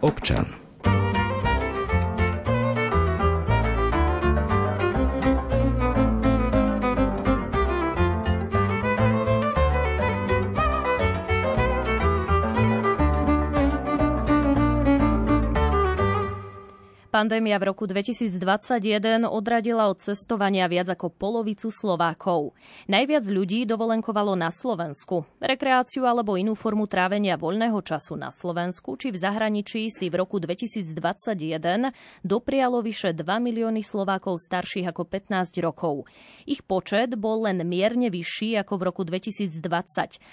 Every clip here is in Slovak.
občan. Pandémia v roku 2021 odradila od cestovania viac ako polovicu Slovákov. Najviac ľudí dovolenkovalo na Slovensku. Rekreáciu alebo inú formu trávenia voľného času na Slovensku či v zahraničí si v roku 2021 doprialo vyše 2 milióny Slovákov starších ako 15 rokov. Ich počet bol len mierne vyšší ako v roku 2020.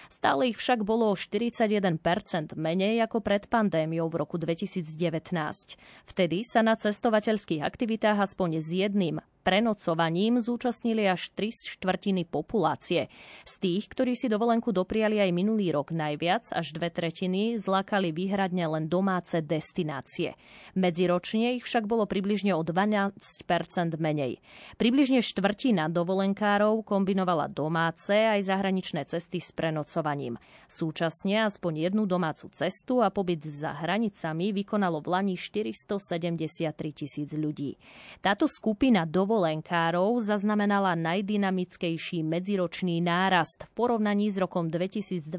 Stále ich však bolo o 41% menej ako pred pandémiou v roku 2019. Vtedy sa na cestovateľských aktivitách aspoň s jedným prenocovaním zúčastnili až 3 štvrtiny populácie. Z tých, ktorí si dovolenku dopriali aj minulý rok najviac, až dve tretiny, zlákali výhradne len domáce destinácie. Medziročne ich však bolo približne o 12 menej. Približne štvrtina dovolenkárov kombinovala domáce aj zahraničné cesty s prenocovaním. Súčasne aspoň jednu domácu cestu a pobyt za hranicami vykonalo v Lani 473 tisíc ľudí. Táto skupina dovolenkárov zaznamenala najdynamickejší medziročný nárast. V porovnaní s rokom 2020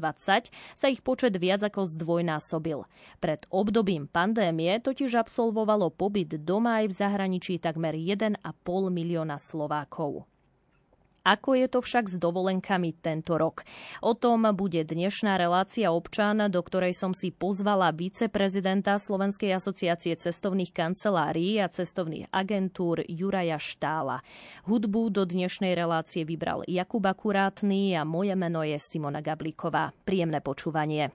sa ich počet viac ako zdvojnásobil. Pred obdobím pandémie totiž absolvovalo pobyt doma aj v zahraničí takmer 1,5 milióna Slovákov. Ako je to však s dovolenkami tento rok? O tom bude dnešná relácia občan, do ktorej som si pozvala viceprezidenta Slovenskej asociácie cestovných kancelárií a cestovných agentúr Juraja Štála. Hudbu do dnešnej relácie vybral Jakub Akurátny a moje meno je Simona Gablíková. Príjemné počúvanie.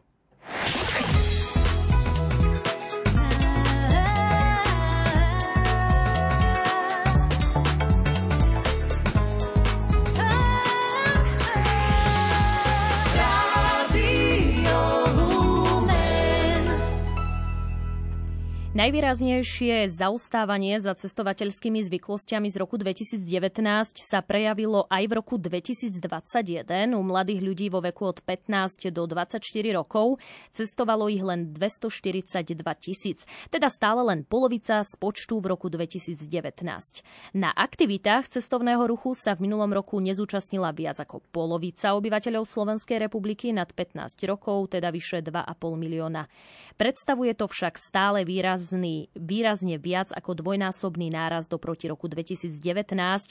Najvýraznejšie zaustávanie za cestovateľskými zvyklostiami z roku 2019 sa prejavilo aj v roku 2021. U mladých ľudí vo veku od 15 do 24 rokov cestovalo ich len 242 tisíc, teda stále len polovica z počtu v roku 2019. Na aktivitách cestovného ruchu sa v minulom roku nezúčastnila viac ako polovica obyvateľov Slovenskej republiky nad 15 rokov, teda vyše 2,5 milióna. Predstavuje to však stále výraz výrazný, výrazne viac ako dvojnásobný náraz proti roku 2019,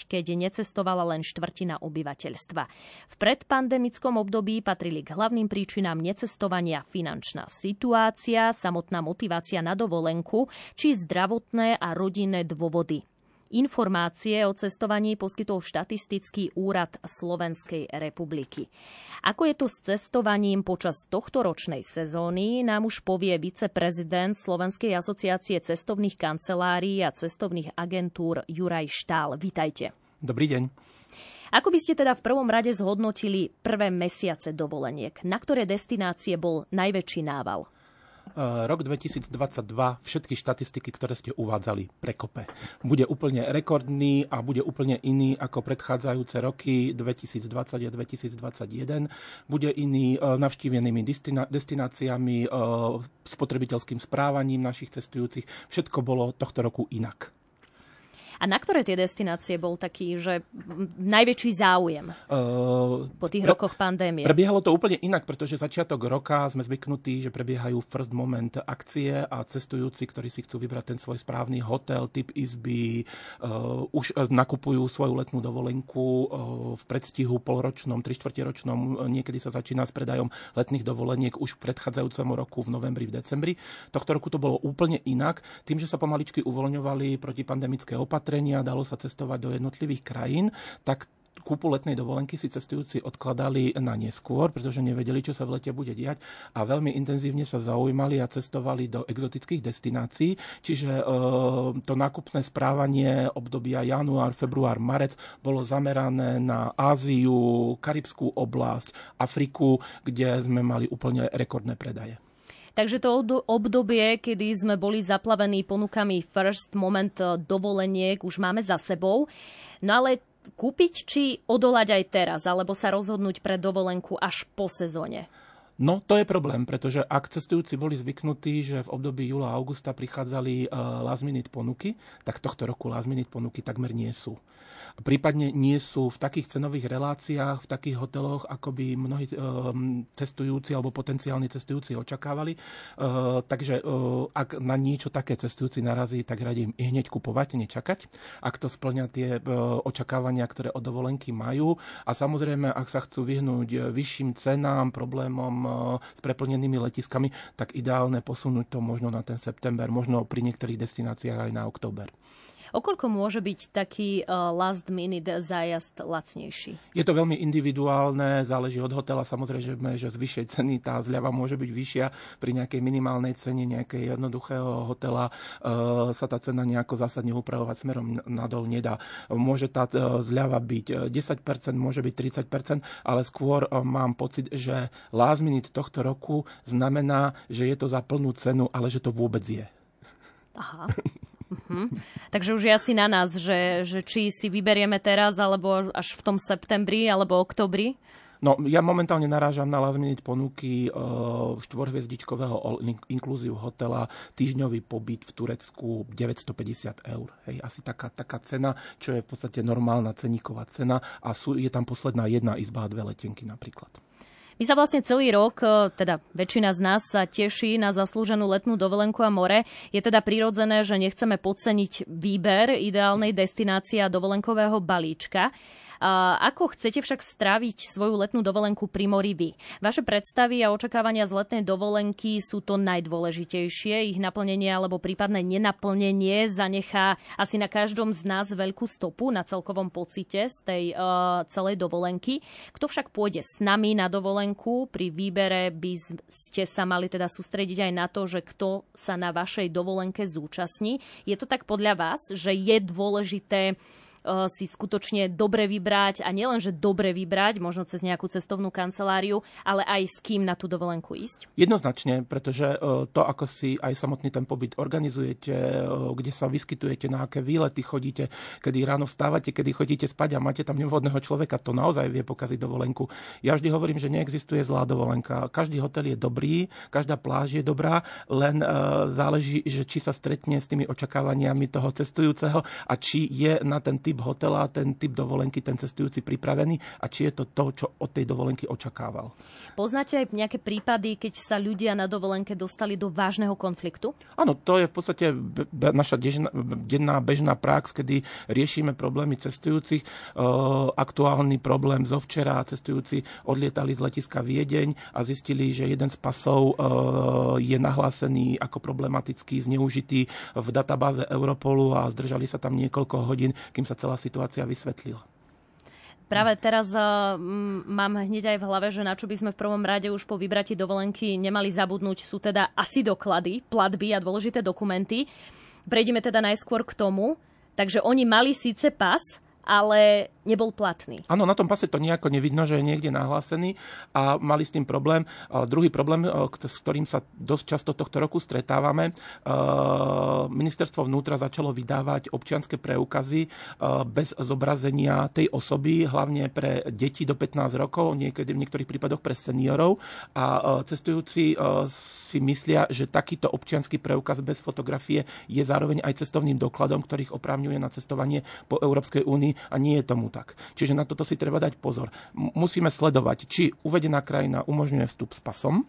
keď necestovala len štvrtina obyvateľstva. V predpandemickom období patrili k hlavným príčinám necestovania finančná situácia, samotná motivácia na dovolenku či zdravotné a rodinné dôvody. Informácie o cestovaní poskytol štatistický úrad Slovenskej republiky. Ako je to s cestovaním počas tohto ročnej sezóny, nám už povie viceprezident Slovenskej asociácie cestovných kancelárií a cestovných agentúr Juraj Štál. Vítajte. Dobrý deň. Ako by ste teda v prvom rade zhodnotili prvé mesiace dovoleniek? Na ktoré destinácie bol najväčší nával? Eh, rok 2022 všetky štatistiky, ktoré ste uvádzali, prekope. Bude úplne rekordný a bude úplne iný ako predchádzajúce roky 2020 a 2021. Bude iný eh, navštívenými destináciami, eh, spotrebiteľským správaním našich cestujúcich. Všetko bolo tohto roku inak. A na ktoré tie destinácie bol taký, že najväčší záujem uh, po tých pre, rokoch pandémie? Prebiehalo to úplne inak, pretože začiatok roka sme zvyknutí, že prebiehajú first moment akcie a cestujúci, ktorí si chcú vybrať ten svoj správny hotel, typ izby, uh, už nakupujú svoju letnú dovolenku uh, v predstihu polročnom, trištvrtiročnom, niekedy sa začína s predajom letných dovoleniek už v predchádzajúcom roku v novembri, v decembri. Tohto roku to bolo úplne inak, tým, že sa pomaličky uvoľňovali protipandemické opatrenia, opatrenia, dalo sa cestovať do jednotlivých krajín, tak kúpu letnej dovolenky si cestujúci odkladali na neskôr, pretože nevedeli, čo sa v lete bude diať a veľmi intenzívne sa zaujímali a cestovali do exotických destinácií, čiže e, to nákupné správanie obdobia január, február, marec bolo zamerané na Áziu, Karibskú oblasť, Afriku, kde sme mali úplne rekordné predaje. Takže to obdobie, kedy sme boli zaplavení ponukami first moment eh, dovoleniek, už máme za sebou. No ale kúpiť či odolať aj teraz, alebo sa rozhodnúť pre dovolenku až po sezóne? No, to je problém, pretože ak cestujúci boli zvyknutí, že v období júla a augusta prichádzali uh, last minute ponuky, tak tohto roku last minute ponuky takmer nie sú. Prípadne nie sú v takých cenových reláciách, v takých hoteloch, ako by mnohí um, cestujúci alebo potenciálni cestujúci očakávali. Uh, takže ak na niečo také cestujúci narazí, tak radím i hneď kupovať, nečakať. Ak to splňa tie očakávania, ktoré od dovolenky majú. A samozrejme, ak sa chcú vyhnúť vyšším cenám, problémom s preplnenými letiskami, tak ideálne posunúť to možno na ten september, možno pri niektorých destináciách aj na október. Okoľko môže byť taký uh, last minute zájazd lacnejší? Je to veľmi individuálne, záleží od hotela. Samozrejme, že z vyššej ceny tá zľava môže byť vyššia. Pri nejakej minimálnej cene nejakej jednoduchého hotela uh, sa tá cena nejako zásadne upravovať smerom nadol nedá. Môže tá uh, zľava byť 10%, môže byť 30%, ale skôr mám pocit, že last minute tohto roku znamená, že je to za plnú cenu, ale že to vôbec je. Aha. Uh-huh. Takže už je asi na nás, že, že či si vyberieme teraz, alebo až v tom septembri, alebo oktobri. No, ja momentálne narážam na last minute ponuky uh, štvorhviezdičkového inkluzív hotela, týždňový pobyt v Turecku 950 eur. Hej, asi taká, taká cena, čo je v podstate normálna ceníková cena a sú, je tam posledná jedna izba a dve letenky napríklad. My sa vlastne celý rok, e, teda väčšina z nás sa teší na zaslúženú letnú dovolenku a more. Je teda prirodzené, že nechceme podceniť výber ideálnej destinácie a dovolenkového balíčka. Ako chcete však stráviť svoju letnú dovolenku pri mori vy? Vaše predstavy a očakávania z letnej dovolenky sú to najdôležitejšie. Ich naplnenie alebo prípadné nenaplnenie zanechá asi na každom z nás veľkú stopu na celkovom pocite z tej uh, celej dovolenky. Kto však pôjde s nami na dovolenku, pri výbere by ste sa mali teda sústrediť aj na to, že kto sa na vašej dovolenke zúčastní. Je to tak podľa vás, že je dôležité si skutočne dobre vybrať a nielen, že dobre vybrať, možno cez nejakú cestovnú kanceláriu, ale aj s kým na tú dovolenku ísť? Jednoznačne, pretože eh, to, ako si aj samotný ten pobyt organizujete, eh, kde sa vyskytujete, na aké výlety chodíte, kedy ráno vstávate, kedy chodíte spať a máte tam nevhodného človeka, to naozaj vie pokaziť dovolenku. Ja vždy hovorím, že neexistuje zlá dovolenka. Každý hotel je dobrý, každá pláž je dobrá, len záleží, že či sa stretne s tými očakávaniami toho cestujúceho a či je na ten typ typ hotela, ten typ dovolenky ten cestujúci pripravený a či je to to, čo od tej dovolenky očakával. Poznáte aj nejaké prípady, keď sa ľudia na dovolenke dostali do vážneho konfliktu? Áno, to je v podstate naša denná bežná prax, kedy riešime problémy cestujúcich. E, aktuálny problém zo včera cestujúci odlietali z letiska Viedeň a zistili, že jeden z pasov e, je nahlásený ako problematický, zneužitý v databáze Europolu a zdržali sa tam niekoľko hodín, kým sa celá situácia vysvetlila. Práve teraz uh, mám hneď aj v hlave, že na čo by sme v prvom rade už po vybratí dovolenky nemali zabudnúť, sú teda asi doklady, platby a dôležité dokumenty. Prejdeme teda najskôr k tomu. Takže oni mali síce pas, ale nebol platný. Áno, na tom pase to nejako nevidno, že je niekde nahlásený a mali s tým problém. A druhý problém, s ktorým sa dosť často tohto roku stretávame, ministerstvo vnútra začalo vydávať občianske preukazy bez zobrazenia tej osoby, hlavne pre deti do 15 rokov, niekedy v niektorých prípadoch pre seniorov a cestujúci si myslia, že takýto občianský preukaz bez fotografie je zároveň aj cestovným dokladom, ktorých oprávňuje na cestovanie po Európskej únii a nie je tomu tak. Čiže na toto si treba dať pozor. Musíme sledovať, či uvedená krajina umožňuje vstup s pasom,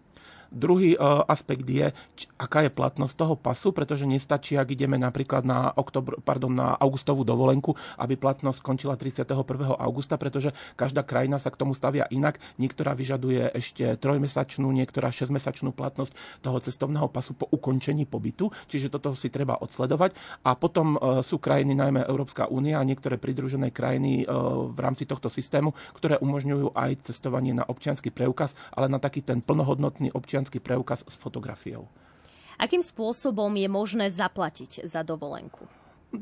Druhý uh, aspekt je, aká je platnosť toho pasu, pretože nestačí, ak ideme napríklad na, oktobr, pardon, na augustovú dovolenku, aby platnosť skončila 31. augusta, pretože každá krajina sa k tomu stavia inak. Niektorá vyžaduje ešte trojmesačnú, niektorá šesťmesačnú platnosť toho cestovného pasu po ukončení pobytu, čiže toto si treba odsledovať. A potom uh, sú krajiny, najmä Európska únia a niektoré pridružené krajiny uh, v rámci tohto systému, ktoré umožňujú aj cestovanie na občiansky preukaz, ale na taký ten plnohodnotný občiansky občianský preukaz s fotografiou. Akým spôsobom je možné zaplatiť za dovolenku?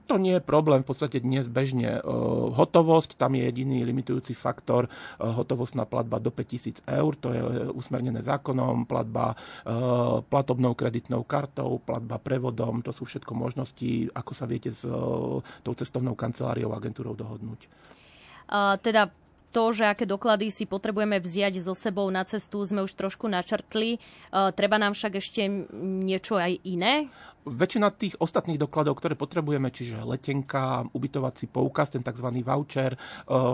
To nie je problém, v podstate dnes bežne uh, hotovosť, tam je jediný limitujúci faktor, uh, hotovostná platba do 5000 eur, to je usmernené zákonom, platba platobnou kreditnou kartou, platba prevodom, to sú všetko možnosti, ako sa viete s tou cestovnou kanceláriou agentúrou dohodnúť. Teda to, že aké doklady si potrebujeme vziať so sebou na cestu, sme už trošku načrtli. Treba nám však ešte niečo aj iné? Väčšina tých ostatných dokladov, ktoré potrebujeme, čiže letenka, ubytovací poukaz, ten tzv. voucher,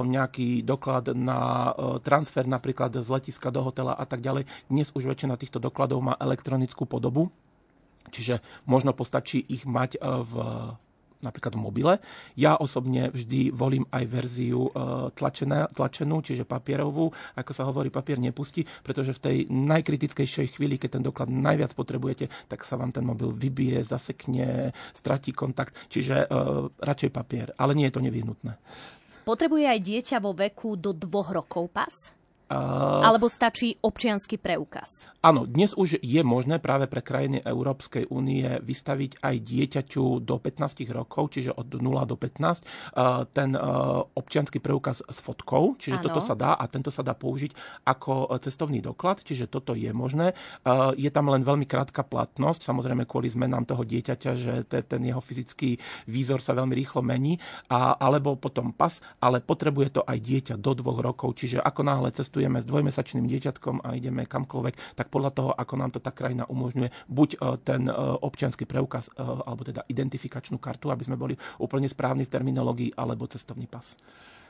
nejaký doklad na transfer napríklad z letiska do hotela a tak ďalej, dnes už väčšina týchto dokladov má elektronickú podobu. Čiže možno postačí ich mať v napríklad v mobile. Ja osobne vždy volím aj verziu e, tlačená, tlačenú, čiže papierovú. Ako sa hovorí, papier nepustí, pretože v tej najkritickejšej chvíli, keď ten doklad najviac potrebujete, tak sa vám ten mobil vybije, zasekne, stratí kontakt. Čiže uh, radšej papier, ale nie je to nevyhnutné. Potrebuje aj dieťa vo veku do dvoch rokov pas? Uh, Alebo stačí občianský preukaz? Áno, dnes už je možné práve pre krajiny Európskej únie vystaviť aj dieťaťu do 15 rokov, čiže od 0 do 15, uh, ten uh, občianský preukaz s fotkou, čiže ano. toto sa dá a tento sa dá použiť ako cestovný doklad, čiže toto je možné. Je tam len veľmi krátka platnosť, samozrejme kvôli zmenám toho dieťaťa, že ten jeho fyzický výzor sa veľmi rýchlo mení, a, alebo potom pas, ale potrebuje to aj dieťa do dvoch rokov, čiže ako náhle cestuje cestujeme s dvojmesačným dieťatkom a ideme kamkoľvek, tak podľa toho, ako nám to tá krajina umožňuje, buď e, ten e, občianský preukaz, e, alebo teda identifikačnú kartu, aby sme boli úplne správni v terminológii, alebo cestovný pas.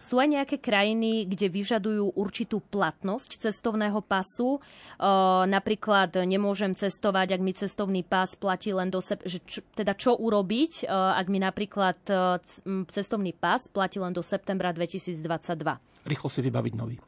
Sú aj nejaké krajiny, kde vyžadujú určitú platnosť cestovného pasu? E, napríklad nemôžem cestovať, ak mi cestovný pás platí len do sep- že č- teda čo urobiť, e, ak mi napríklad cestovný pás platí len do septembra 2022? Rýchlo si vybaviť nový.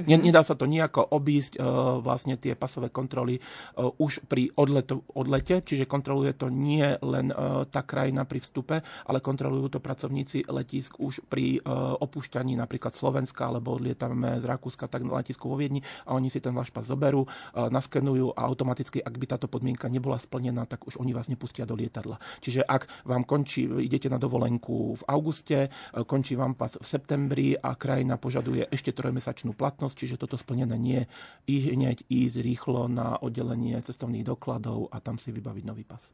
Mm-hmm. Nedá sa to nejako obísť uh, vlastne tie pasové kontroly uh, už pri odletu, odlete, čiže kontroluje to nie len uh, tá krajina pri vstupe, ale kontrolujú to pracovníci letisk už pri opúšťaní napríklad Slovenska, alebo odlietame z Rakúska tak na letisku vo Viedni a oni si ten váš pas zoberú, naskenujú a automaticky, ak by táto podmienka nebola splnená, tak už oni vás nepustia do lietadla. Čiže ak vám končí, idete na dovolenku v auguste, končí vám pas v septembri a krajina požaduje ešte trojmesačnú platnosť, platnosť, čiže toto splnené nie. I hneď ísť rýchlo na oddelenie cestovných dokladov a tam si vybaviť nový pas.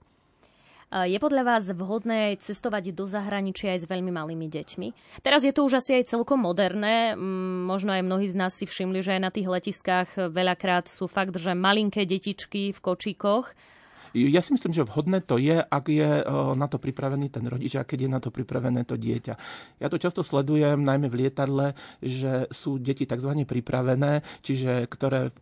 Je podľa vás vhodné cestovať do zahraničia aj s veľmi malými deťmi? Teraz je to už asi aj celkom moderné. Možno aj mnohí z nás si všimli, že aj na tých letiskách veľakrát sú fakt, že malinké detičky v kočíkoch ja si myslím, že vhodné to je, ak je eh, na to pripravený ten rodič a keď je na to pripravené to dieťa. Ja to často sledujem, najmä v lietadle, že sú deti tzv. pripravené, čiže ktoré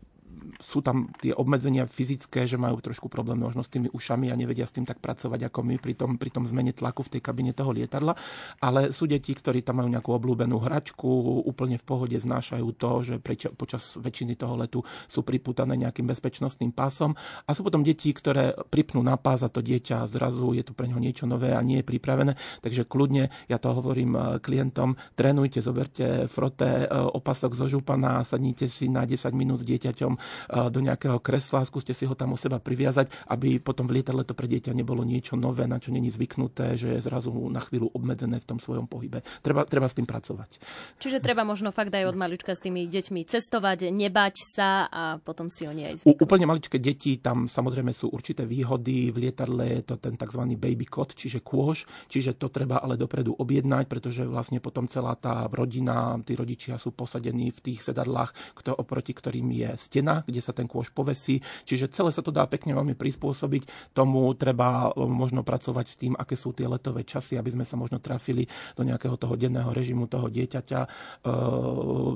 sú tam tie obmedzenia fyzické, že majú trošku problém možno s tými ušami a nevedia s tým tak pracovať ako my pri tom, pri tom zmene tlaku v tej kabine toho lietadla. Ale sú deti, ktorí tam majú nejakú obľúbenú hračku, úplne v pohode znášajú to, že preč, počas väčšiny toho letu sú priputané nejakým bezpečnostným pásom. A sú potom deti, ktoré pripnú na pás a to dieťa zrazu je tu pre neho niečo nové a nie je pripravené. Takže kľudne, ja to hovorím eh, klientom, trénujte, zoberte froté eh, opasok zo župana, sadnite si na 10 minút s dieťaťom do nejakého kresla, skúste si ho tam u seba priviazať, aby potom v lietadle to pre dieťa nebolo niečo nové, na čo není zvyknuté, že je zrazu na chvíľu obmedzené v tom svojom pohybe. Treba, treba s tým pracovať. Čiže treba možno fakt aj od malička s tými deťmi cestovať, nebať sa a potom si oni aj zvyknú. U, úplne maličké deti, tam samozrejme sú určité výhody. V lietadle je to ten tzv. baby cot, čiže kôž, čiže to treba ale dopredu objednať, pretože vlastne potom celá tá rodina, tí rodičia sú posadení v tých sedadlách, kto, oproti ktorým je stena, kde sa ten kôž povesí. Čiže celé sa to dá pekne veľmi prispôsobiť. Tomu treba e, možno pracovať s tým, aké sú tie letové časy, aby sme sa možno trafili do nejakého toho denného režimu toho dieťaťa. E,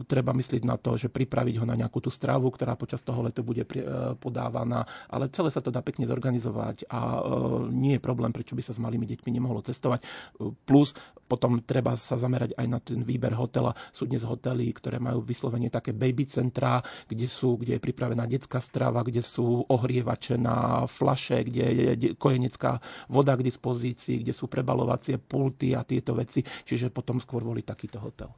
treba myslieť na to, že pripraviť ho na nejakú tú stravu, ktorá počas toho letu bude e, podávaná, ale celé sa to dá pekne zorganizovať a e, nie je problém, prečo by sa s malými deťmi nemohlo cestovať. Plus potom treba sa zamerať aj na ten výber hotela. Sú dnes hotely, ktoré majú vyslovene také baby centrá, kde, sú, kde je pripravená detská strava, kde sú ohrievače na flaše, kde je kojenecká voda k dispozícii, kde sú prebalovacie pulty a tieto veci. Čiže potom skôr volí takýto hotel.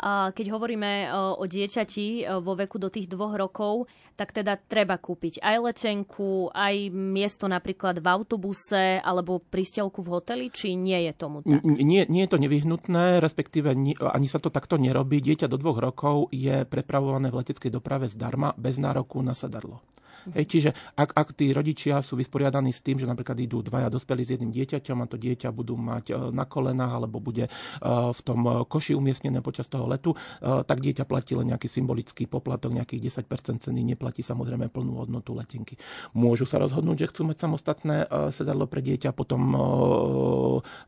Keď hovoríme o dieťati vo veku do tých dvoch rokov, tak teda treba kúpiť aj letenku, aj miesto napríklad v autobuse alebo prístelku v hoteli, či nie je tomu tak? Nie, nie je to nevyhnutné, respektíve ani sa to takto nerobí. Dieťa do dvoch rokov je prepravované v leteckej doprave zdarma bez nároku na sedadlo. Hej, čiže ak, ak tí rodičia sú vysporiadaní s tým, že napríklad idú dvaja dospelí s jedným dieťaťom a to dieťa budú mať e, na kolenách alebo bude e, v tom koši umiestnené počas toho letu, tak dieťa platí len nejaký symbolický poplatok, nejakých 10% ceny, neplatí samozrejme plnú hodnotu letenky. Môžu sa rozhodnúť, že chcú mať samostatné sedadlo pre dieťa, potom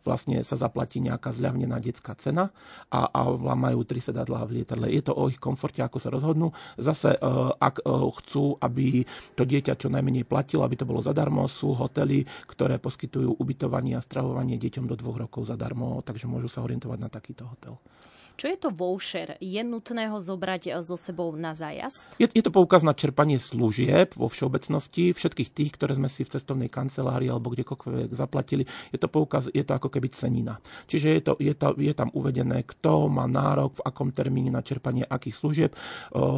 vlastne sa zaplatí nejaká zľavnená detská cena a, a majú tri sedadlá v lietadle. Je to o ich komforte, ako sa rozhodnú. Zase, ak chcú, aby to dieťa čo najmenej platilo, aby to bolo zadarmo. Sú hotely, ktoré poskytujú ubytovanie a stravovanie deťom do dvoch rokov zadarmo, takže môžu sa orientovať na takýto hotel. Čo je to voucher? Je nutné ho zobrať so sebou na zájazd? Je, je to poukaz na čerpanie služieb vo všeobecnosti, všetkých tých, ktoré sme si v cestovnej kancelárii alebo kdekoľvek zaplatili. Je to poukaz, je to ako keby cenina. Čiže je, to, je, to, je tam uvedené, kto má nárok, v akom termíne na čerpanie akých služieb.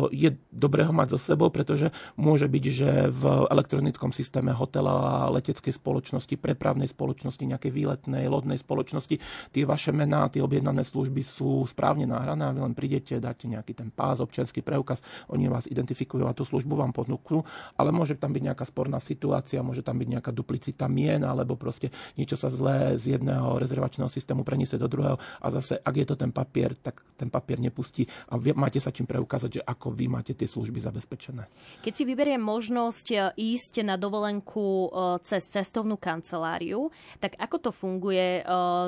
Je dobré ho mať so sebou, pretože môže byť, že v elektronickom systéme hotela, leteckej spoločnosti, prepravnej spoločnosti, nejakej výletnej, lodnej spoločnosti, tie vaše mená, tie objednané služby sú správne správne nahrané a vy len prídete, dáte nejaký ten pás, občianský preukaz, oni vás identifikujú a tú službu vám ponúknú, ale môže tam byť nejaká sporná situácia, môže tam byť nejaká duplicita mien, alebo proste niečo sa zlé z jedného rezervačného systému preniesie do druhého a zase, ak je to ten papier, tak ten papier nepustí a vy, máte sa čím preukázať, že ako vy máte tie služby zabezpečené. Keď si vyberiem možnosť e, ísť na dovolenku e, cez cestovnú kanceláriu, tak ako to funguje e,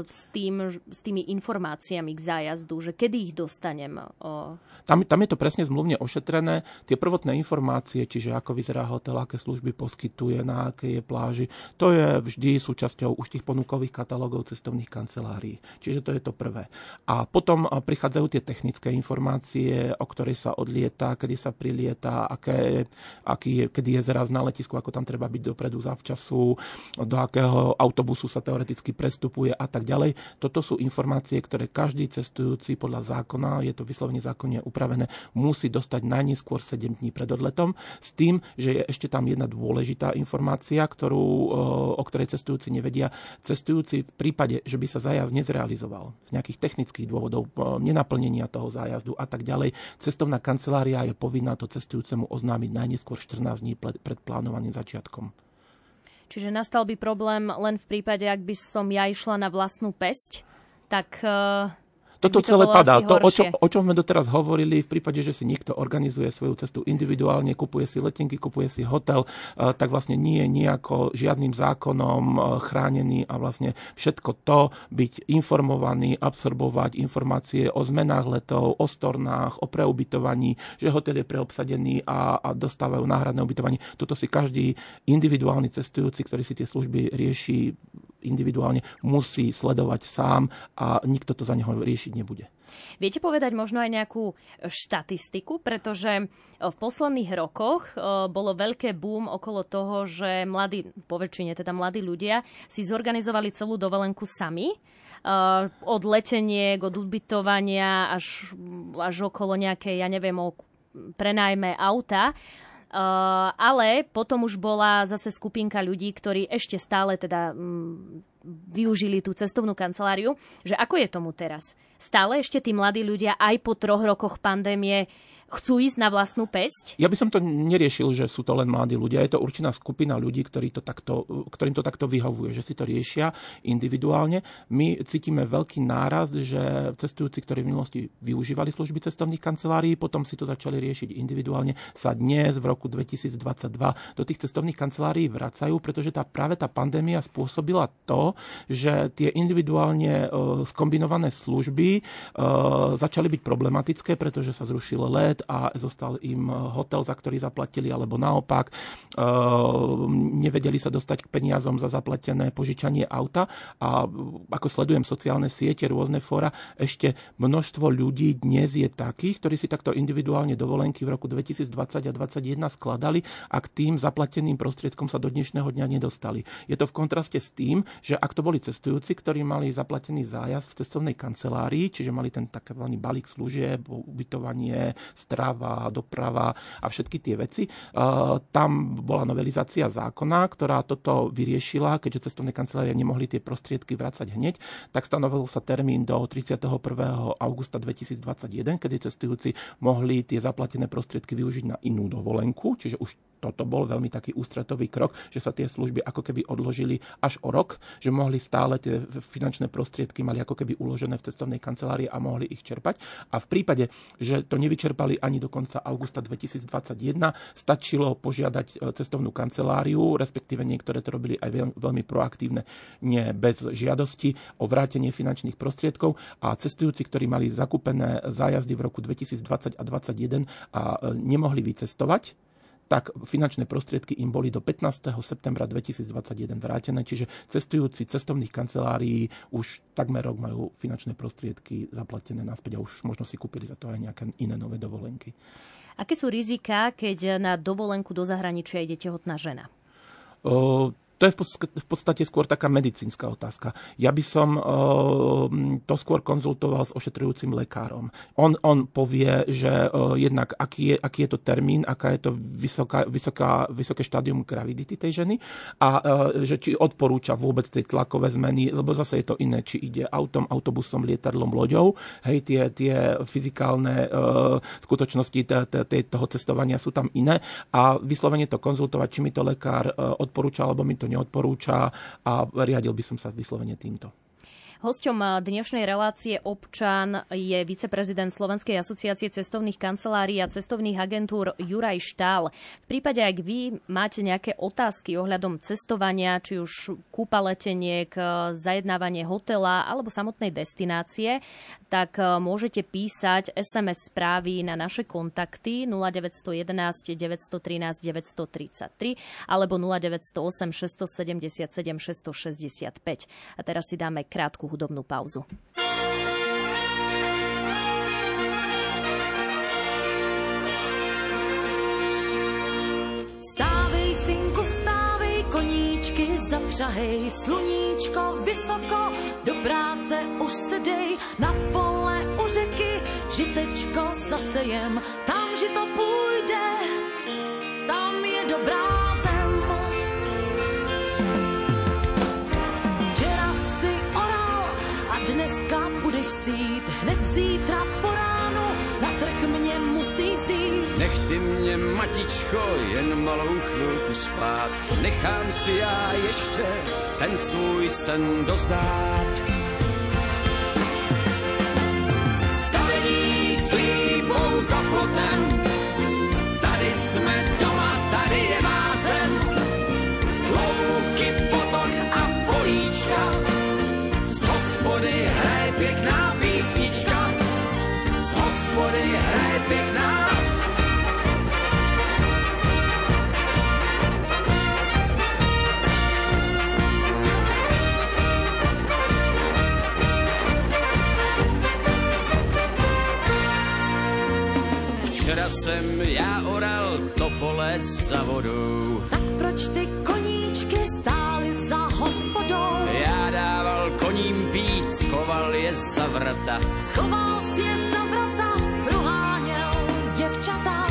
s, tým, s tými informáciami k zájazdu, že že kedy ich dostanem? O... Tam, tam je to presne zmluvne ošetrené. Tie prvotné informácie, čiže ako vyzerá hotel, aké služby poskytuje, na akej je pláži, to je vždy súčasťou už tých ponukových katalógov cestovných kancelárií. Čiže to je to prvé. A potom prichádzajú tie technické informácie, o ktorej sa odlieta, kedy sa prilieta, aké, aký kedy je zraz na letisku, ako tam treba byť dopredu zavčasu, do akého autobusu sa teoreticky prestupuje a tak ďalej. Toto sú informácie, ktoré každý cestujúci podľa zákona, je to vyslovene zákonne upravené, musí dostať najneskôr 7 dní pred odletom, s tým, že je ešte tam jedna dôležitá informácia, ktorú, o ktorej cestujúci nevedia. Cestujúci v prípade, že by sa zájazd nezrealizoval z nejakých technických dôvodov, nenaplnenia toho zájazdu a tak ďalej, cestovná kancelária je povinná to cestujúcemu oznámiť najneskôr 14 dní pred plánovaným začiatkom. Čiže nastal by problém len v prípade, ak by som ja išla na vlastnú pesť, tak toto to celé padá. To, o, čo, o čom sme doteraz hovorili, v prípade, že si niekto organizuje svoju cestu individuálne, kupuje si letenky, kupuje si hotel, eh, tak vlastne nie je nejako žiadnym zákonom eh, chránený a vlastne všetko to byť informovaný, absorbovať informácie o zmenách letov, o stornách, o preubytovaní, že hotel je preobsadený a, a dostávajú náhradné ubytovanie. Toto si každý individuálny cestujúci, ktorý si tie služby rieši individuálne, musí sledovať sám a nikto to za neho riešiť nebude. Viete povedať možno aj nejakú štatistiku, pretože v posledných rokoch bolo veľké boom okolo toho, že mladí, po väčšine teda mladí ľudia, si zorganizovali celú dovolenku sami od leteniek, od ubytovania až, až okolo nejakej, ja neviem, prenajme auta. Uh, ale potom už bola zase skupinka ľudí, ktorí ešte stále teda um, využili tú cestovnú kanceláriu, že ako je tomu teraz? Stále ešte tí mladí ľudia aj po troch rokoch pandémie chcú ísť na vlastnú pesť? Ja by som to neriešil, že sú to len mladí ľudia. Je to určitá skupina ľudí, ktorí to takto, ktorým to takto vyhovuje, že si to riešia individuálne. My cítime veľký nárast, že cestujúci, ktorí v minulosti využívali služby cestovných kancelárií, potom si to začali riešiť individuálne, sa dnes v roku 2022 do tých cestovných kancelárií vracajú, pretože tá, práve tá pandémia spôsobila to, že tie individuálne e, skombinované služby e, začali byť problematické, pretože sa zrušil let, a zostal im hotel, za ktorý zaplatili, alebo naopak e, nevedeli sa dostať k peniazom za zaplatené požičanie auta a ako sledujem sociálne siete, rôzne fóra, ešte množstvo ľudí dnes je takých, ktorí si takto individuálne dovolenky v roku 2020 a 2021 skladali a k tým zaplateným prostriedkom sa do dnešného dňa nedostali. Je to v kontraste s tým, že ak to boli cestujúci, ktorí mali zaplatený zájazd v cestovnej kancelárii, čiže mali ten taký balík služieb, ubytovanie, strava, doprava a všetky tie veci. Tam bola novelizácia zákona, ktorá toto vyriešila, keďže cestovné kancelárie nemohli tie prostriedky vrácať hneď, tak stanovil sa termín do 31. augusta 2021, kedy cestujúci mohli tie zaplatené prostriedky využiť na inú dovolenku, čiže už toto bol veľmi taký ústretový krok, že sa tie služby ako keby odložili až o rok, že mohli stále tie finančné prostriedky mali ako keby uložené v cestovnej kancelárii a mohli ich čerpať. A v prípade, že to nevyčerpali ani do konca augusta 2021, stačilo požiadať e, cestovnú kanceláriu, respektíve niektoré to robili aj veľmi proaktívne, nie bez žiadosti o vrátenie finančných prostriedkov. A cestujúci, ktorí mali zakúpené zájazdy v roku 2020 a 2021 a e, nemohli vycestovať, tak finančné prostriedky im boli do 15. septembra 2021 vrátené, čiže cestujúci cestovných kancelárií už takmer rok majú finančné prostriedky zaplatené naspäť a už možno si kúpili za to aj nejaké iné nové dovolenky. Aké sú rizika, keď na dovolenku do zahraničia ide tehotná žena? To je v podstate skôr taká medicínska otázka. Ja by som eh, to skôr konzultoval s ošetrujúcim lekárom. On, on povie, že eh, jednak aký je, aký je to termín, aká je to vysoká, vysoká, vysoké štádium gravidity tej ženy a eh, že či odporúča vôbec tej tlakové zmeny, lebo zase je to iné, či ide autom, autobusom, lietadlom, loďou. Hej, tie, tie fyzikálne skutočnosti toho cestovania sú tam iné a vyslovene to konzultovať, či mi to lekár odporúča, alebo mi to neodporúča a riadil by som sa vyslovene týmto. Hosťom dnešnej relácie občan je viceprezident Slovenskej asociácie cestovných kancelárií a cestovných agentúr Juraj Štál. V prípade, ak vy máte nejaké otázky ohľadom cestovania, či už kúpa leteniek, zajednávanie hotela alebo samotnej destinácie, tak môžete písať SMS správy na naše kontakty 0911 913 933 alebo 0908 677 665. A teraz si dáme krátku hudobnú pauzu. Stávej, synku, stávej, koníčky zapřahej, sluníčko vysoko, do práce už se dej, na pole u řeky, žitečko zasejem, matičko, jen malou chvilku spát, nechám si já ještě ten svůj sen dozdát. Stavení s líbou za plotem, tady jsme doma, tady je má zem. Louky, potok a políčka, z hospody hraje pěkná písnička, z hospody hraje pěkná. Včera jsem já oral to pole za vodou. Tak proč ty koníčky stály za hospodou? Já dával koním pít, schoval je za vrata. Schoval si je za vrata, proháněl děvčata.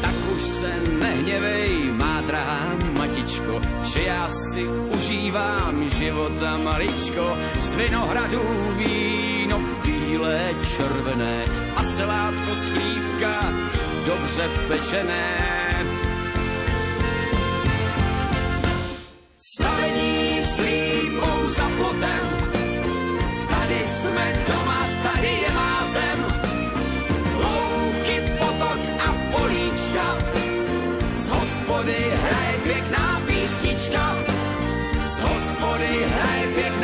Tak už se nehněvej, má drahá matičko, že já si užívám života maličko. Z vinohradů víno bílé, červené a selátko slívka dobře pečené. Stavení s lípou za plotem, tady jsme doma, tady je má zem. Louky, potok a políčka, z hospody hraje pěkná písnička, z hospody hraje pěkná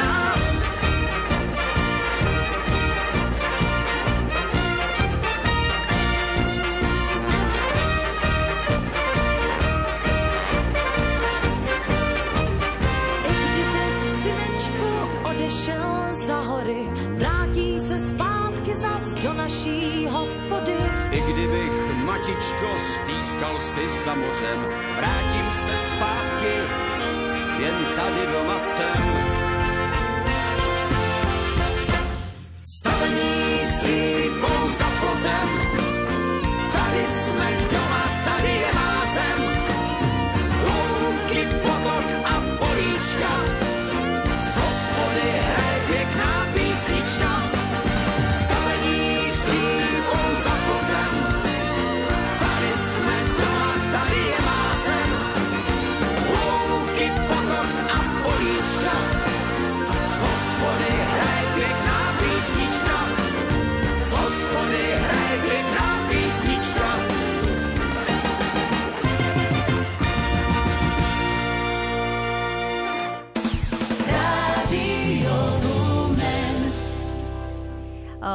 pleskal si za mořem. Vrátím se zpátky, jen tady doma jsem. Stavení slípou za plotem, tady jsme doma, tady je má zem. Louky, potok a políčka, z hospody hraje pěkná písnička.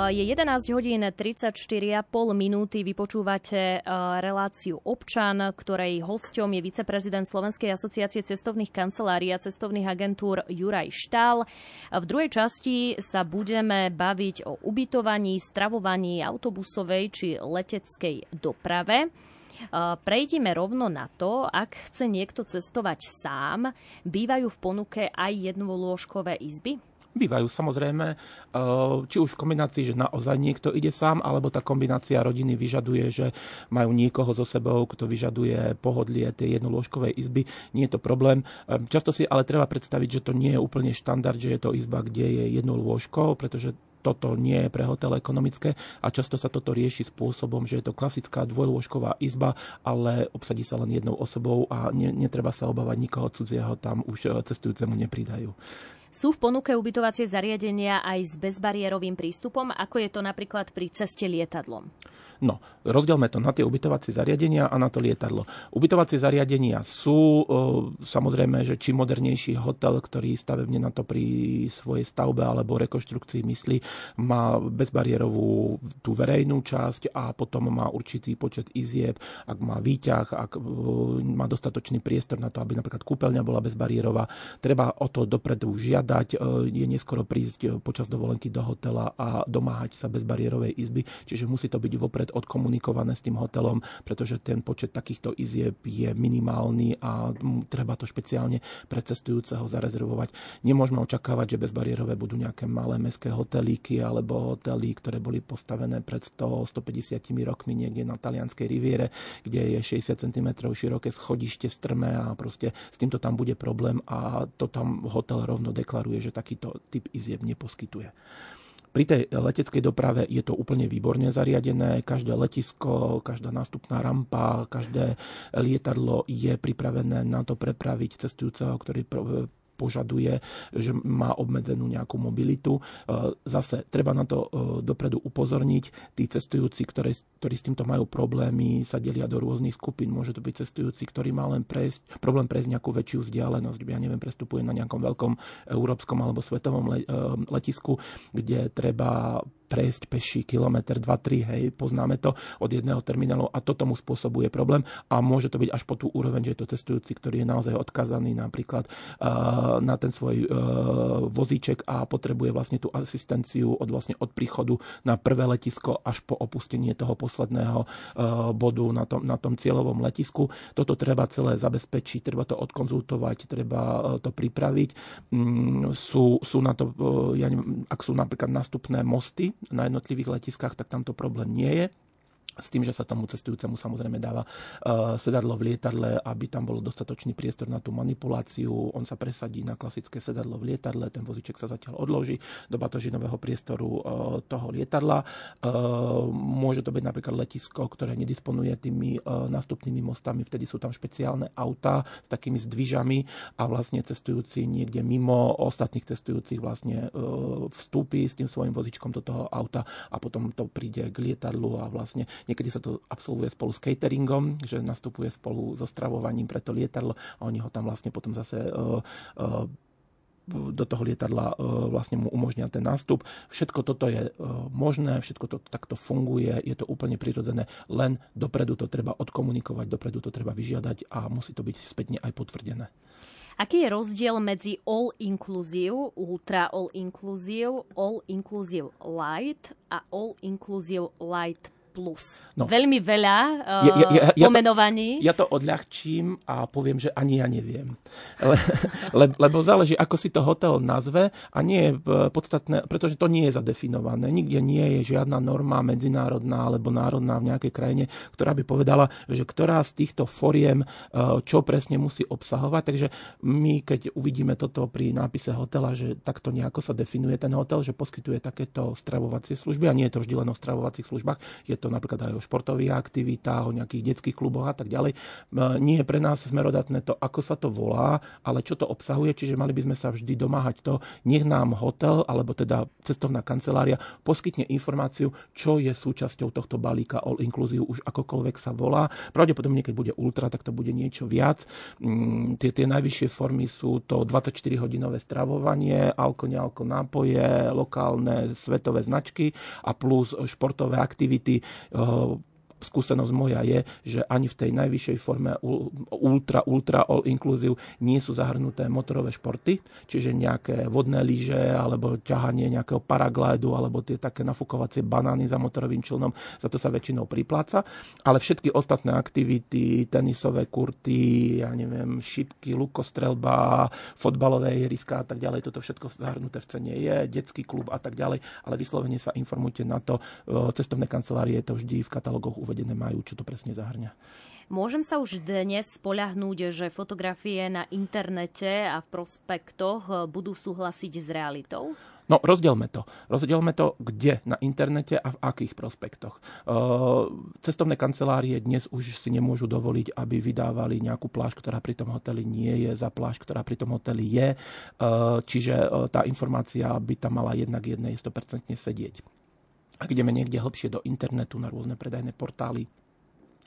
11 hodín 34,5 minúty. Vypočúvate reláciu Občan, ktorej hosťom je viceprezident Slovenskej asociácie cestovných kancelárií a cestovných agentúr Juraj Štál. V druhej časti sa budeme baviť o ubytovaní, stravovaní autobusovej či leteckej doprave. Prejdime rovno na to, ak chce niekto cestovať sám, bývajú v ponuke aj jednolôžkové izby? Bývajú samozrejme, eh, či už v kombinácii, že naozaj niekto ide sám, alebo tá kombinácia rodiny vyžaduje, že majú niekoho so sebou, kto vyžaduje pohodlie tej jednolôžkovej izby. Nie je to problém. Eh, často si ale treba predstaviť, že to nie je úplne štandard, že je to izba, kde je jedno lôžko, pretože toto nie je pre hotel ekonomické a často sa toto rieši spôsobom, že je to klasická dvojlôžková izba, ale obsadí sa len jednou osobou a ne, netreba sa obávať nikoho cudzieho, tam už eh, cestujúcemu nepridajú. Sú v ponuke ubytovacie zariadenia aj s bezbariérovým prístupom, ako je to napríklad pri ceste lietadlom? No, rozdielme to na tie ubytovacie zariadenia a na to lietadlo. Ubytovacie zariadenia sú, samozrejme, že čím modernejší hotel, ktorý stavebne na to pri svojej stavbe alebo rekonštrukcii myslí, má bezbariérovú tú verejnú časť a potom má určitý počet izieb, ak má výťah, ak má dostatočný priestor na to, aby napríklad kúpeľňa bola bezbariérová. Treba o to dopredu žiadať, je neskoro prísť počas dovolenky do hotela a domáhať sa bezbariérovej izby, čiže musí to byť vopred odkomunikované s tým hotelom, pretože ten počet takýchto izieb je minimálny a treba to špeciálne pre cestujúceho zarezervovať. Nemôžeme očakávať, že bezbariérové budú nejaké malé mestské hotelíky alebo hotely, ktoré boli postavené pred 100-150 rokmi niekde na talianskej riviere, kde je 60 cm široké schodište strme a proste s týmto tam bude problém a to tam hotel rovno deklaruje, že takýto typ izieb neposkytuje. Pri tej leteckej doprave je to úplne výborne zariadené. Každé letisko, každá nástupná rampa, každé lietadlo je pripravené na to prepraviť cestujúceho, ktorý požaduje, že má obmedzenú nejakú mobilitu. E, zase treba na to e, dopredu upozorniť. Tí cestujúci, ktorí, ktorí s týmto majú problémy, sa delia do rôznych skupín. Môže to byť cestujúci, ktorý má len prejsť, problém prejsť nejakú väčšiu vzdialenosť. Ja neviem, prestupuje na nejakom veľkom európskom alebo svetovom e, letisku, kde treba prejsť peši kilometr, 2-3, hej, poznáme to od jedného terminálu a to tomu spôsobuje problém a môže to byť až po tú úroveň, že je to cestujúci, ktorý je naozaj odkazaný napríklad uh, na ten svoj uh, vozíček a potrebuje vlastne tú asistenciu od, vlastne od príchodu na prvé letisko až po opustenie toho posledného uh, bodu na tom, na tom cieľovom letisku. Toto treba celé zabezpečiť, treba to odkonzultovať, treba to pripraviť. Mm, sú, sú na to, ja neviem, ak sú napríklad nástupné mosty, na jednotlivých letiskách, tak tamto problém nie je s tým, že sa tomu cestujúcemu samozrejme dáva uh, sedadlo v lietadle, aby tam bol dostatočný priestor na tú manipuláciu. On sa presadí na klasické sedadlo v lietadle, ten voziček sa zatiaľ odloží do batožinového priestoru uh, toho lietadla. Uh, môže to byť napríklad letisko, ktoré nedisponuje tými nástupnými mostami, vtedy sú tam špeciálne autá s takými zdvižami a vlastne cestujúci niekde mimo ostatných cestujúcich vlastne vstúpi s tým svojim vozičkom do toho auta a potom to príde k lietadlu a vlastne Niekedy sa to absolvuje spolu s cateringom, že nastupuje spolu so stravovaním pre to lietadlo a oni ho tam vlastne potom zase uh, uh, do toho lietadla vlastne mu umožnia ten nástup. Všetko toto je možné, všetko to takto funguje, je to úplne prirodzené, len dopredu to treba odkomunikovať, dopredu to treba vyžiadať a musí to byť spätne aj potvrdené. Aký je rozdiel medzi all inclusive, ultra all inclusive, all inclusive light a all inclusive light plus. No. Veľmi veľa uh, ja, ja, ja, pomenovaní. Ja to, ja to odľahčím a poviem, že ani ja neviem. Le, le, lebo záleží, ako si to hotel nazve a nie je podstatné, pretože to nie je zadefinované. Nikde nie je žiadna norma medzinárodná alebo národná v nejakej krajine, ktorá by povedala, že ktorá z týchto foriem uh, čo presne musí obsahovať. Takže my, keď uvidíme toto pri nápise hotela, že takto nejako sa definuje ten hotel, že poskytuje takéto stravovacie služby a nie je to vždy len o stravovacích službách, je to napríklad aj o športových aktivitách, o nejakých detských kluboch a tak ďalej. Nie je pre nás smerodatné to, ako sa to volá, ale čo to obsahuje, čiže mali by sme sa vždy domáhať to, nech nám hotel alebo teda cestovná kancelária poskytne informáciu, čo je súčasťou tohto balíka All Inclusive, už akokoľvek sa volá. Pravdepodobne, keď bude ultra, tak to bude niečo viac. Mm, tie, tie najvyššie formy sú to 24-hodinové stravovanie, alko, nealko nápoje, lokálne svetové značky a plus športové aktivity 呃 skúsenosť moja je, že ani v tej najvyššej forme ultra, ultra all inclusive nie sú zahrnuté motorové športy, čiže nejaké vodné lyže alebo ťahanie nejakého paraglidu alebo tie také nafukovacie banány za motorovým člnom, za to sa väčšinou pripláca, ale všetky ostatné aktivity, tenisové kurty, ja neviem, šipky, lukostrelba, fotbalové ihriska a tak ďalej, toto všetko zahrnuté v cene je, detský klub a tak ďalej, ale vyslovene sa informujte na to, cestovné kancelárie to vždy v katalógoch uvedené majú, čo to presne zahrňa. Môžem sa už dnes spoľahnúť, že fotografie na internete a v prospektoch budú súhlasiť s realitou? No, rozdielme to. Rozdielme to, kde na internete a v akých prospektoch. Cestovné kancelárie dnes už si nemôžu dovoliť, aby vydávali nejakú pláž, ktorá pri tom hoteli nie je, za pláž, ktorá pri tom hoteli je. Čiže tá informácia by tam mala jednak jednej 100% sedieť. Ak ideme niekde hlbšie do internetu na rôzne predajné portály,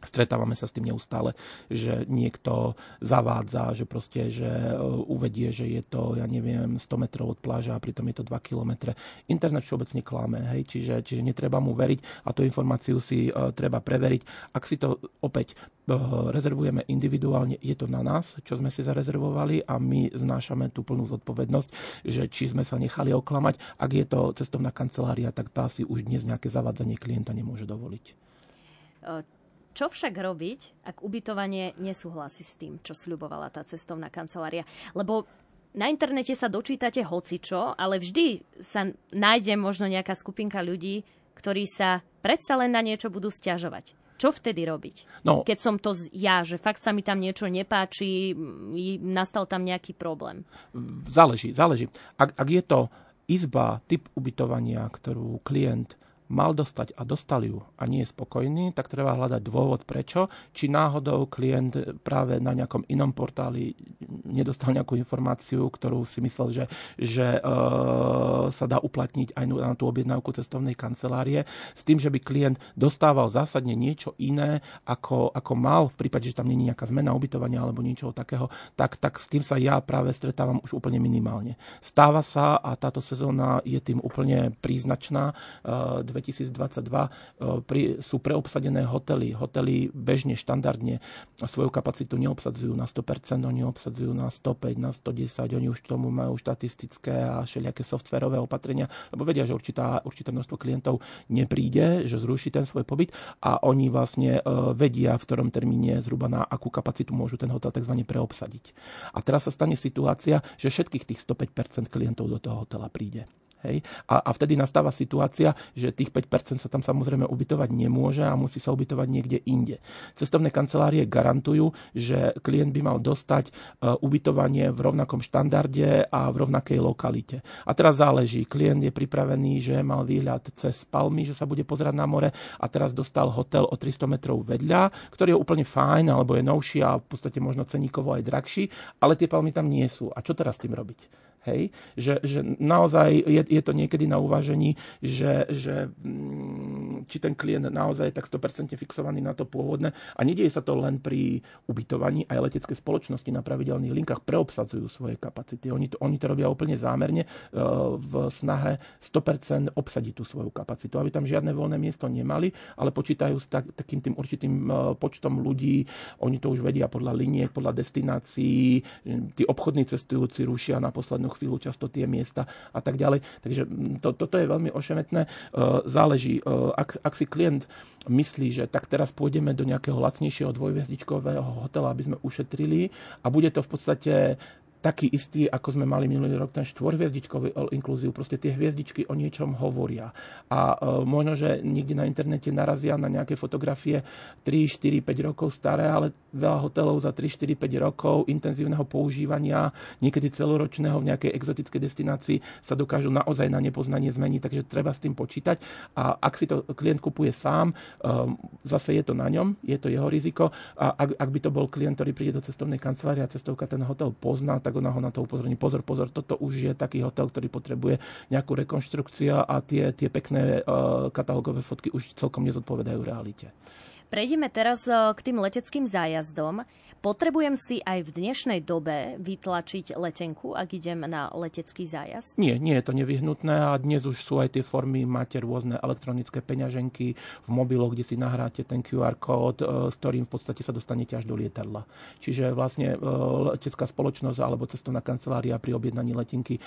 Stretávame sa s tým neustále, že niekto zavádza, že proste, že e, uvedie, že je to, ja neviem, 100 metrov od pláža a pritom je to 2 kilometre. Internet všeobecne klame, hej, čiže, čiže netreba mu veriť a tú informáciu si uh, treba preveriť. Ak si to opäť uh, rezervujeme individuálne, je to na nás, čo sme si zarezervovali a my znášame tú plnú zodpovednosť, že či sme sa nechali oklamať. Ak je to cestovná kancelária, tak tá si už dnes nejaké zavádzanie klienta nemôže dovoliť. Čo však robiť, ak ubytovanie nesúhlasí s tým, čo sľubovala tá cestovná kancelária? Lebo na internete sa dočítate hocičo, ale vždy sa nájde možno nejaká skupinka ľudí, ktorí sa predsa len na niečo budú stiažovať. Čo vtedy robiť? No, Keď som to ja, že fakt sa mi tam niečo nepáči, nastal tam nejaký problém. Záleží, záleží. Ak, ak je to izba, typ ubytovania, ktorú klient mal dostať a dostal ju a nie je spokojný, tak treba hľadať dôvod prečo. Či náhodou klient práve na nejakom inom portáli nedostal nejakú informáciu, ktorú si myslel, že, že e, sa dá uplatniť aj na tú objednávku cestovnej kancelárie, s tým, že by klient dostával zásadne niečo iné, ako, ako mal v prípade, že tam je nejaká zmena ubytovania alebo niečoho takého, tak, tak s tým sa ja práve stretávam už úplne minimálne. Stáva sa a táto sezóna je tým úplne príznačná. E, 2022 e, pri, sú preobsadené hotely. Hotely bežne, štandardne svoju kapacitu neobsadzujú na 100%, oni obsadzujú na 105, na 110, oni už k tomu majú štatistické a všelijaké softverové opatrenia, lebo vedia, že určitá, určité množstvo klientov nepríde, že zruší ten svoj pobyt a oni vlastne e, vedia, v ktorom termíne zhruba na akú kapacitu môžu ten hotel tzv. preobsadiť. A teraz sa stane situácia, že všetkých tých 105% klientov do toho hotela príde. Hej? A, a vtedy nastáva situácia, že tých 5% sa tam samozrejme ubytovať nemôže a musí sa ubytovať niekde inde. Cestovné kancelárie garantujú, že klient by mal dostať uh, ubytovanie v rovnakom štandarde a v rovnakej lokalite. A teraz záleží, klient je pripravený, že mal výhľad cez Palmy, že sa bude pozerať na more a teraz dostal hotel o 300 metrov vedľa, ktorý je úplne fajn, alebo je novší a v podstate možno ceníkovo aj drahší, ale tie palmy tam nie sú. A čo teraz s tým robiť? Hej? Že, že naozaj je, je to niekedy na uvážení, že, že mm, či ten klient naozaj je tak 100% fixovaný na to pôvodné. A nedieje sa to len pri ubytovaní, aj letecké spoločnosti na pravidelných linkách preobsadzujú svoje kapacity. Oni to, oni to robia úplne zámerne e, v snahe 100% obsadiť tú svoju kapacitu, aby tam žiadne voľné miesto nemali, ale počítajú s tak, takým tým určitým e, počtom ľudí. Oni to už vedia podľa liniek, podľa destinácií. Tí obchodní cestujúci rušia na poslednú chvíľu často tie miesta a tak ďalej. Takže mm, to, toto je veľmi ošemetné. E, záleží, e, ak, ak si klient myslí, že tak teraz pôjdeme do nejakého lacnejšieho dvojviezdičkového hotela, aby sme ušetrili a bude to v podstate taký istý, ako sme mali minulý rok, ten štvorhviezdičkový all inclusive. Proste tie hviezdičky o niečom hovoria. A možno, že niekde na internete narazia na nejaké fotografie 3, 4, 5 rokov staré, ale veľa hotelov za 3, 4, 5 rokov intenzívneho používania, niekedy celoročného v nejakej exotickej destinácii sa dokážu naozaj na nepoznanie zmeniť, takže treba s tým počítať. A ak si to klient kupuje sám, um, zase je to na ňom, je to jeho riziko. A ak, ak by to bol klient, ktorý príde do cestovnej kancelárie a cestovka ten hotel pozná, tak ona ho na to upozorní. Pozor, pozor, toto už je taký hotel, ktorý potrebuje nejakú rekonštrukciu a tie, tie pekné uh, katalógové fotky už celkom nezodpovedajú realite. Prejdeme teraz uh, k tým leteckým zájazdom. Potrebujem si aj v dnešnej dobe vytlačiť letenku, ak idem na letecký zájazd? Nie, nie je to nevyhnutné a dnes už sú aj tie formy, máte rôzne elektronické peňaženky v mobiloch, kde si nahráte ten QR kód, e, s ktorým v podstate sa dostanete až do lietadla. Čiže vlastne e, letecká spoločnosť alebo cestovná kancelária pri objednaní letenky e,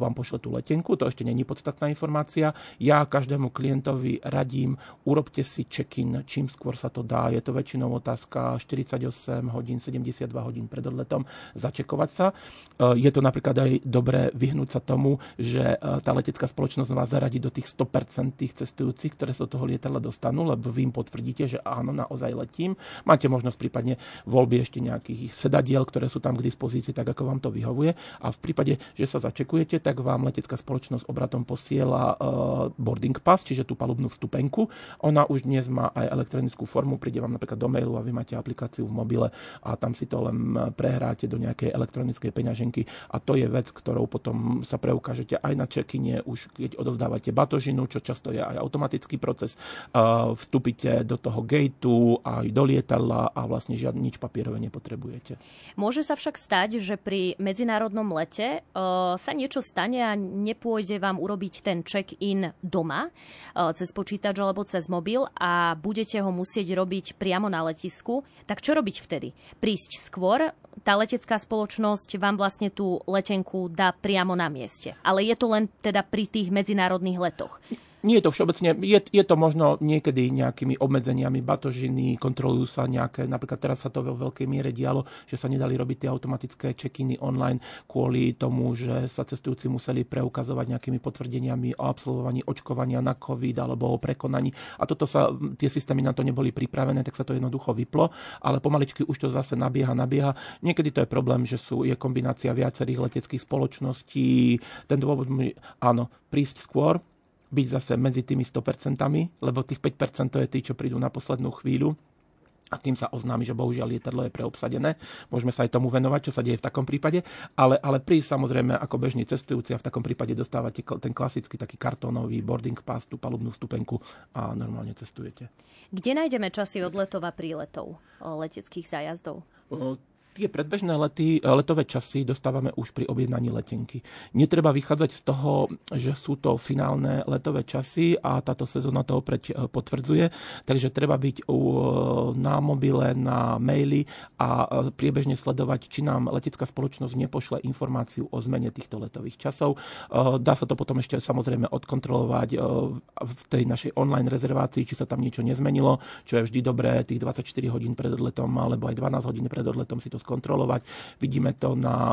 vám pošle tú letenku, to ešte není podstatná informácia. Ja každému klientovi radím, urobte si check-in, čím skôr sa to dá. Je to väčšinou otázka 48 8 hodín, 72 hodín pred odletom začekovať sa. E, je to napríklad aj dobré vyhnúť sa tomu, že e, tá letecká spoločnosť vás zaradí do tých 100% tých cestujúcich, ktoré sa do toho lietadla dostanú, lebo vy im potvrdíte, že áno, naozaj letím. Máte možnosť prípadne voľby ešte nejakých sedadiel, ktoré sú tam k dispozícii, tak ako vám to vyhovuje. A v prípade, že sa začekujete, tak vám letecká spoločnosť obratom posiela e, boarding pass, čiže tú palubnú vstupenku. Ona už dnes má aj elektronickú formu, príde vám napríklad do mailu a vy máte aplikáciu v mobile mobile a tam si to len prehráte do nejakej elektronickej peňaženky a to je vec, ktorou potom sa preukážete aj na čekine, už keď odovzdávate batožinu, čo často je aj automatický proces, vstúpite do toho gateu aj do lietadla a vlastne žiadne nič papierové nepotrebujete. Môže sa však stať, že pri medzinárodnom lete sa niečo stane a nepôjde vám urobiť ten check-in doma cez počítač alebo cez mobil a budete ho musieť robiť priamo na letisku. Tak čo robiť vtedy? Prísť skôr, tá letecká spoločnosť vám vlastne tú letenku dá priamo na mieste. Ale je to len teda pri tých medzinárodných letoch nie je to všeobecne, je, je to možno niekedy nejakými obmedzeniami batožiny, kontrolujú sa nejaké, napríklad teraz sa to vo veľkej miere dialo, že sa nedali robiť tie automatické check-iny online kvôli tomu, že sa cestujúci museli preukazovať nejakými potvrdeniami o absolvovaní očkovania na COVID alebo o prekonaní. A toto sa, tie systémy na to neboli pripravené, tak sa to jednoducho vyplo, ale pomaličky už to zase nabieha, nabieha. Niekedy to je problém, že sú, je kombinácia viacerých leteckých spoločností. Ten dôvod, áno, prísť skôr, byť zase medzi tými 100%, lebo tých 5% to je tí, čo prídu na poslednú chvíľu a tým sa oznámi, že bohužiaľ lietadlo je preobsadené. Môžeme sa aj tomu venovať, čo sa deje v takom prípade, ale, ale prísť samozrejme ako bežný cestujúci a v takom prípade dostávate ten klasický taký kartónový boarding pass, tú palubnú stupenku a normálne cestujete. Kde nájdeme časy odletov a príletov leteckých zájazdov? Tie predbežné lety, letové časy dostávame už pri objednaní letenky. Netreba vychádzať z toho, že sú to finálne letové časy a táto sezóna to opäť e, potvrdzuje, takže treba byť e, na mobile, na maili a priebežne sledovať, či nám letecká spoločnosť nepošle informáciu o zmene týchto letových časov. Dá sa to potom ešte samozrejme odkontrolovať v tej našej online rezervácii, či sa tam niečo nezmenilo, čo je vždy dobré tých 24 hodín pred odletom alebo aj 12 hodín pred odletom si to skontrolovať. Vidíme to na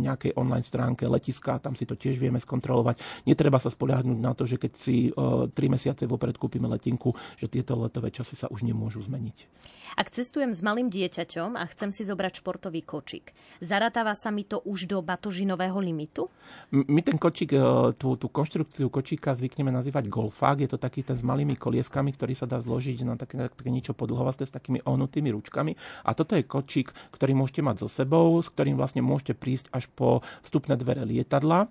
nejakej online stránke letiska, tam si to tiež vieme skontrolovať. Netreba sa spoliahnuť na to, že keď si 3 mesiace vopred kúpime letinku, že tieto letové časy sa už nemôžu zmeniť. Ak cestujem s malým dieťaťom a chcem si zobrať športový kočík, zaratáva sa mi to už do batožinového limitu? My ten kočík, tú, tú konštrukciu kočíka zvykneme nazývať golfák. Je to taký ten s malými kolieskami, ktorý sa dá zložiť na také, také niečo podlhovasté s takými ohnutými ručkami. A toto je kočík, ktorý môžete mať so sebou, s ktorým vlastne môžete prísť až po vstupné dvere lietadla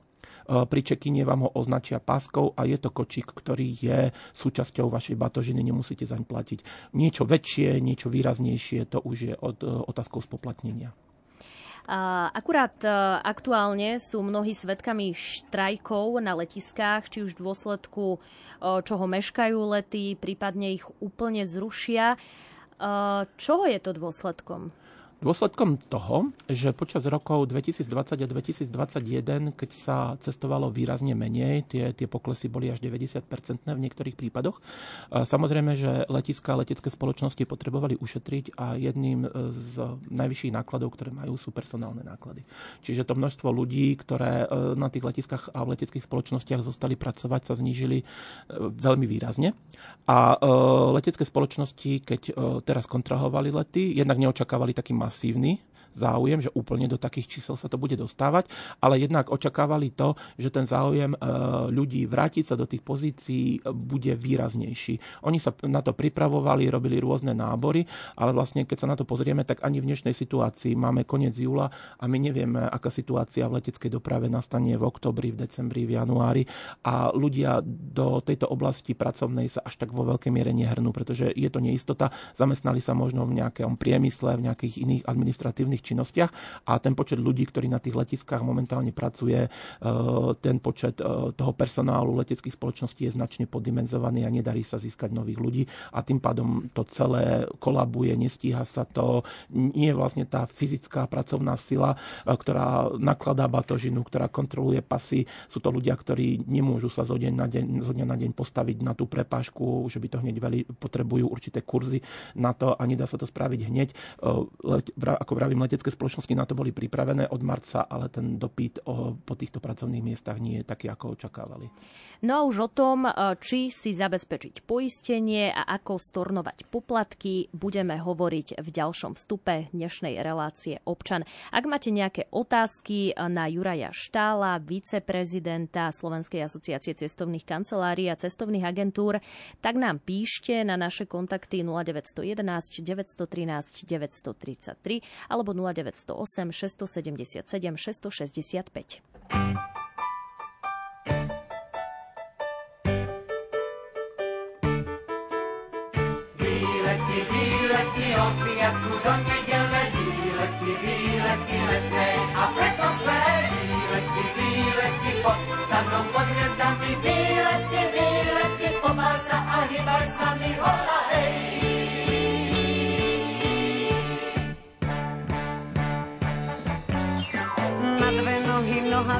pri čekine vám ho označia páskou a je to kočík, ktorý je súčasťou vašej batožiny, nemusíte zaň platiť. Niečo väčšie, niečo výraznejšie, to už je od, e, otázkou spoplatnenia. Akurát e, aktuálne sú mnohí svetkami štrajkov na letiskách, či už v dôsledku e, čoho meškajú lety, prípadne ich úplne zrušia. Čoho je to dôsledkom? Dôsledkom toho, že počas rokov 2020 a 2021, keď sa cestovalo výrazne menej, tie, tie poklesy boli až 90% v niektorých prípadoch, samozrejme, že letiská a letecké spoločnosti potrebovali ušetriť a jedným z najvyšších nákladov, ktoré majú, sú personálne náklady. Čiže to množstvo ľudí, ktoré e, na tých letiskách a v leteckých spoločnostiach zostali pracovať, sa znížili e, veľmi výrazne. A e, letecké spoločnosti, keď teraz kontrahovali lety, jednak neočakávali taký Stephen Nee. Záujem, že úplne do takých čísel sa to bude dostávať, ale jednak očakávali to, že ten záujem e, ľudí vrátiť sa do tých pozícií bude výraznejší. Oni sa na to pripravovali, robili rôzne nábory, ale vlastne keď sa na to pozrieme, tak ani v dnešnej situácii máme koniec júla a my nevieme, aká situácia v leteckej doprave nastane v oktobri, v decembri, v januári a ľudia do tejto oblasti pracovnej sa až tak vo veľkej miere nehrnú, pretože je to neistota. Zamestnali sa možno v nejakom priemysle, v nejakých iných administratívnych tých činnostiach a ten počet ľudí, ktorí na tých letiskách momentálne pracuje, e, ten počet e, toho personálu leteckých spoločností je značne poddimenzovaný a nedarí sa získať nových ľudí a tým pádom to celé kolabuje, nestíha sa to, nie je vlastne tá fyzická pracovná sila, e, ktorá nakladá batožinu, ktorá kontroluje pasy. Sú to ľudia, ktorí nemôžu sa zo, deň na deň, zo dňa na deň postaviť na tú prepážku, že by to hneď veľmi potrebujú určité kurzy na to a nedá sa to spraviť hneď. Ako vravím, letecké spoločnosti na to boli pripravené od marca, ale ten dopyt po týchto pracovných miestach nie je taký, ako očakávali. No a už o tom, e, či si zabezpečiť poistenie a ako stornovať poplatky, budeme hovoriť v ďalšom vstupe dnešnej relácie občan. Ak máte nejaké otázky na Juraja Štála, viceprezidenta Slovenskej asociácie cestovných kancelárií a cestovných agentúr, tak nám píšte na naše kontakty 0911 913 933 alebo 0908 677 665.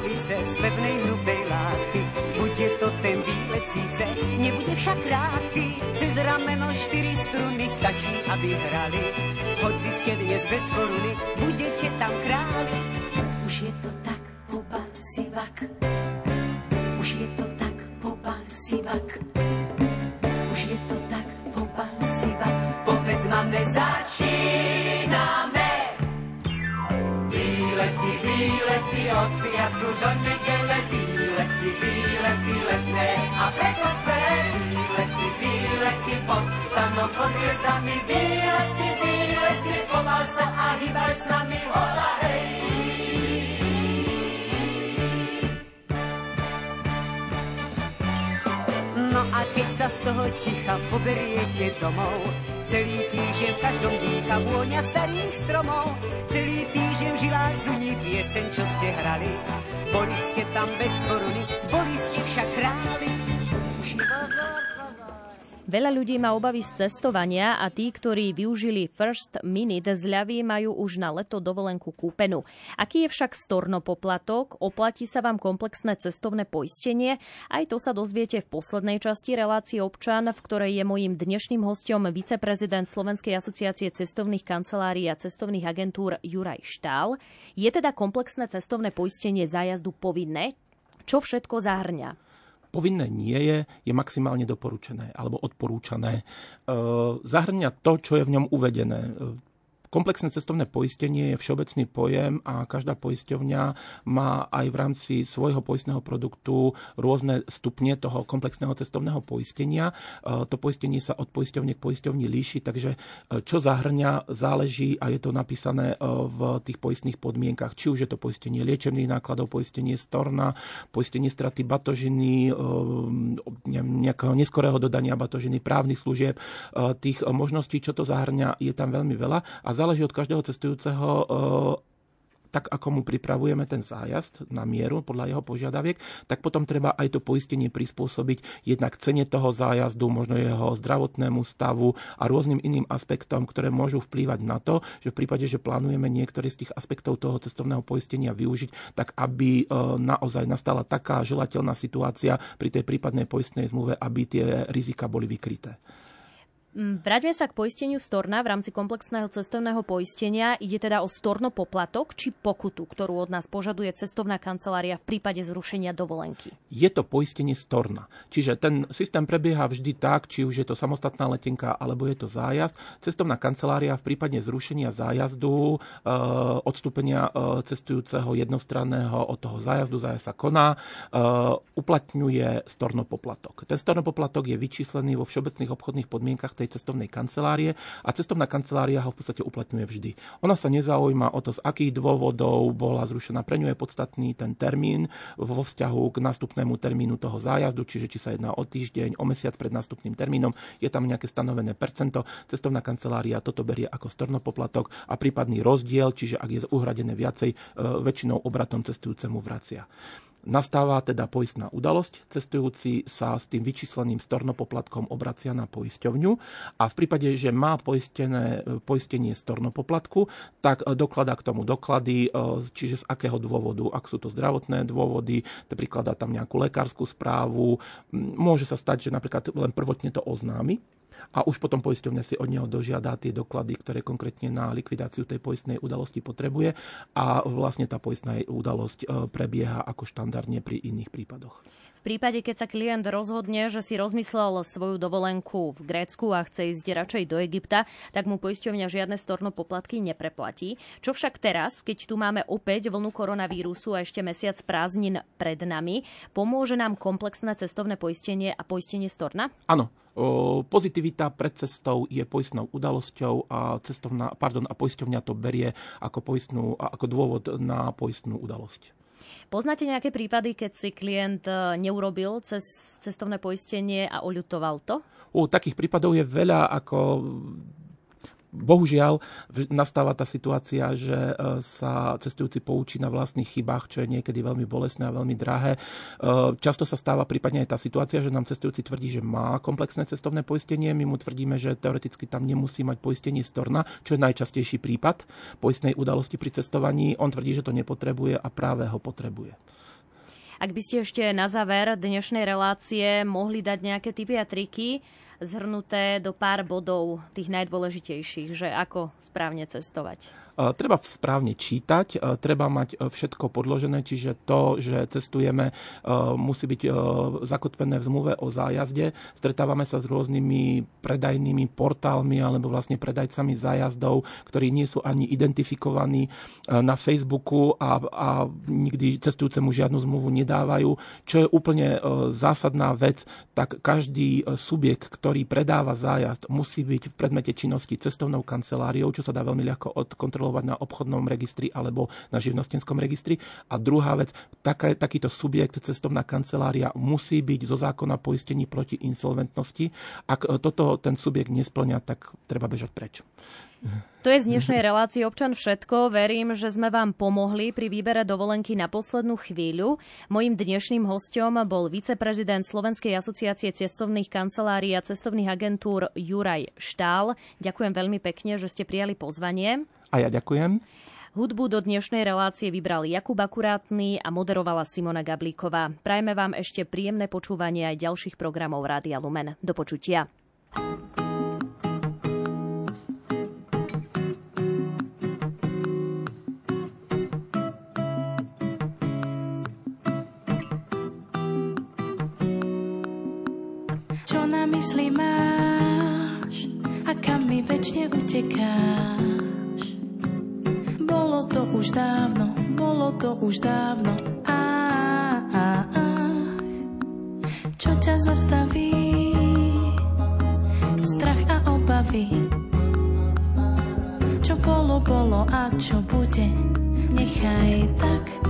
nohavice z pevnej hrubej látky, bude to ten výlet síce, nebude však krátky, cez rameno štyri struny stačí, aby hrali. Hoci ste dnes bez koruny, budete tam králi. Už je to tak, výlety od piatku do nedele, výlety, výlety letné a preto sme výlety, výlety pod stanom pod hviezdami, výlety, výlety, pomal sa a hýbaj s nami, hola hej. No a keď sa z toho ticha poberiete domov, celý týždeň v každom dýcha vôňa starých stromov, týždeň v žilách zuní pieseň, čo ste hrali. Boli ste tam bez koruny, boli ste však králi. Veľa ľudí má obavy z cestovania a tí, ktorí využili First Minute zľavy, majú už na leto dovolenku kúpenú. Aký je však storno poplatok? Oplatí sa vám komplexné cestovné poistenie? Aj to sa dozviete v poslednej časti relácie občan, v ktorej je mojím dnešným hostom viceprezident Slovenskej asociácie cestovných kancelárií a cestovných agentúr Juraj Štál. Je teda komplexné cestovné poistenie zájazdu povinné? Čo všetko zahrňa? Povinné nie je, je maximálne doporučené alebo odporúčané. E, zahrňa to, čo je v ňom uvedené. Komplexné cestovné poistenie je všeobecný pojem a každá poisťovňa má aj v rámci svojho poistného produktu rôzne stupne toho komplexného cestovného poistenia. E, to poistenie sa od poisťovne k poisťovni líši, takže e, čo zahrňa, záleží a je to napísané e, v tých poistných podmienkach. Či už je to poistenie liečebných nákladov, poistenie storna, poistenie straty batožiny, nejakého neskorého dodania batožiny, právnych služieb. Tých možností, čo to zahrňa, je tam veľmi veľa a záleží od každého cestujúceho, tak ako mu pripravujeme ten zájazd na mieru podľa jeho požiadaviek, tak potom treba aj to poistenie prispôsobiť jednak cene toho zájazdu, možno jeho zdravotnému stavu a rôznym iným aspektom, ktoré môžu vplývať na to, že v prípade, že plánujeme niektorý z tých aspektov toho cestovného poistenia využiť, tak aby e, naozaj nastala taká želateľná situácia pri tej prípadnej poistnej zmluve, aby tie rizika boli vykryté. Mm, vráťme sa k poisteniu storna v rámci komplexného cestovného poistenia. Ide teda o storno poplatok či pokutu, ktorú od nás požaduje cestovná kancelária v prípade zrušenia dovolenky. Je to poistenie storna. Čiže ten systém prebieha vždy tak, či už je to samostatná letenka alebo je to zájazd. Cestovná kancelária v prípade zrušenia zájazdu, e, odstúpenia e, cestujúceho jednostranného od toho zájazdu, zájazd sa koná, e, uplatňuje storno poplatok. Ten storno poplatok je vyčíslený vo všeobecných obchodných podmienkach tej cestovnej kancelárie a cestovná kancelária ho v podstate uplatňuje vždy. Ona sa nezaujíma o to, z akých dôvodov bola zrušená. Pre ňu je podstatný ten termín vo vzťahu k nástupnému termínu toho zájazdu, čiže či sa jedná o týždeň, o mesiac pred nástupným termínom, je tam nejaké stanovené percento. Cestovná kancelária toto berie ako stornopoplatok a prípadný rozdiel, čiže ak je uhradené viacej, e, väčšinou obratom cestujúcemu vracia. Nastáva teda poistná udalosť, cestujúci sa s tým vyčísleným stornopoplatkom obracia na poisťovňu. A v prípade, že má poistené, poistenie stornopoplatku, tak dokladá k tomu doklady, e, čiže z akého dôvodu, ak sú to zdravotné dôvody, prikladá tam nejakú lekárskú správu. Môže sa stať, že napríklad len prvotne to oznámi, a už potom poisťovňa si od neho dožiada tie doklady, ktoré konkrétne na likvidáciu tej poistnej udalosti potrebuje a vlastne tá poistná udalosť e, prebieha ako štandardne pri iných prípadoch. V prípade, keď sa klient rozhodne, že si rozmyslel svoju dovolenku v Grécku a chce ísť radšej do Egypta, tak mu poisťovňa žiadne storno poplatky nepreplatí. Čo však teraz, keď tu máme opäť vlnu koronavírusu a ešte mesiac prázdnin pred nami, pomôže nám komplexné cestovné poistenie a poistenie storna? Áno, Pozitivita pred cestou je poistnou udalosťou a, cestovná, pardon, a poisťovňa to berie ako, poistnú, ako dôvod na poistnú udalosť. Poznáte nejaké prípady, keď si klient e, neurobil cez cestovné poistenie a oľutoval to? U takých prípadov je veľa, ako bohužiaľ nastáva tá situácia, že e, sa cestujúci poučí na vlastných chybách, čo je niekedy veľmi bolestné a veľmi drahé. E, často sa stáva prípadne aj tá situácia, že nám cestujúci tvrdí, že má komplexné cestovné poistenie. My mu tvrdíme, že teoreticky tam nemusí mať poistenie storna, čo je najčastejší prípad poistnej udalosti pri cestovaní. On tvrdí, že to nepotrebuje a práve ho potrebuje. Ak by ste ešte na záver dnešnej relácie mohli dať nejaké typy a triky, zhrnuté do pár bodov tých najdôležitejších, že ako správne cestovať. Treba správne čítať, treba mať e, všetko podložené, čiže to, že cestujeme, e, musí byť e, zakotvené v zmluve o zájazde. Stretávame sa s rôznymi predajnými portálmi alebo vlastne predajcami zájazdov, ktorí nie sú ani identifikovaní na Facebooku a, a nikdy cestujúcemu žiadnu zmluvu nedávajú. Čo je úplne zásadná vec, tak každý subjekt, ktorý predáva zájazd, musí byť v predmete činnosti cestovnou kanceláriou, čo sa dá veľmi ľahko odkontrolovať kontrolovať na obchodnom registri alebo na živnostenskom registri. A druhá vec, taká, takýto subjekt, cestovná kancelária musí byť zo zákona poistení proti insolventnosti. Ak toto ten subjekt nesplňa, tak treba bežať preč. To je z dnešnej relácie občan všetko. Verím, že sme vám pomohli pri výbere dovolenky na poslednú chvíľu. Mojím dnešným hostom bol viceprezident Slovenskej asociácie cestovných kancelárií a cestovných agentúr Juraj Štál. Ďakujem veľmi pekne, že ste prijali pozvanie. A ja ďakujem. Hudbu do dnešnej relácie vybral Jakub Akurátny a moderovala Simona Gablíková. Prajme vám ešte príjemné počúvanie aj ďalších programov Rádia Lumen. Do počutia. Čo na mysli máš a kam mi väčšine utekáš? Už dávno, bolo to už dávno. Á, á, á. Čo ťa zastaví? Strach a obavy. Čo bolo, bolo a čo bude? Nechaj tak,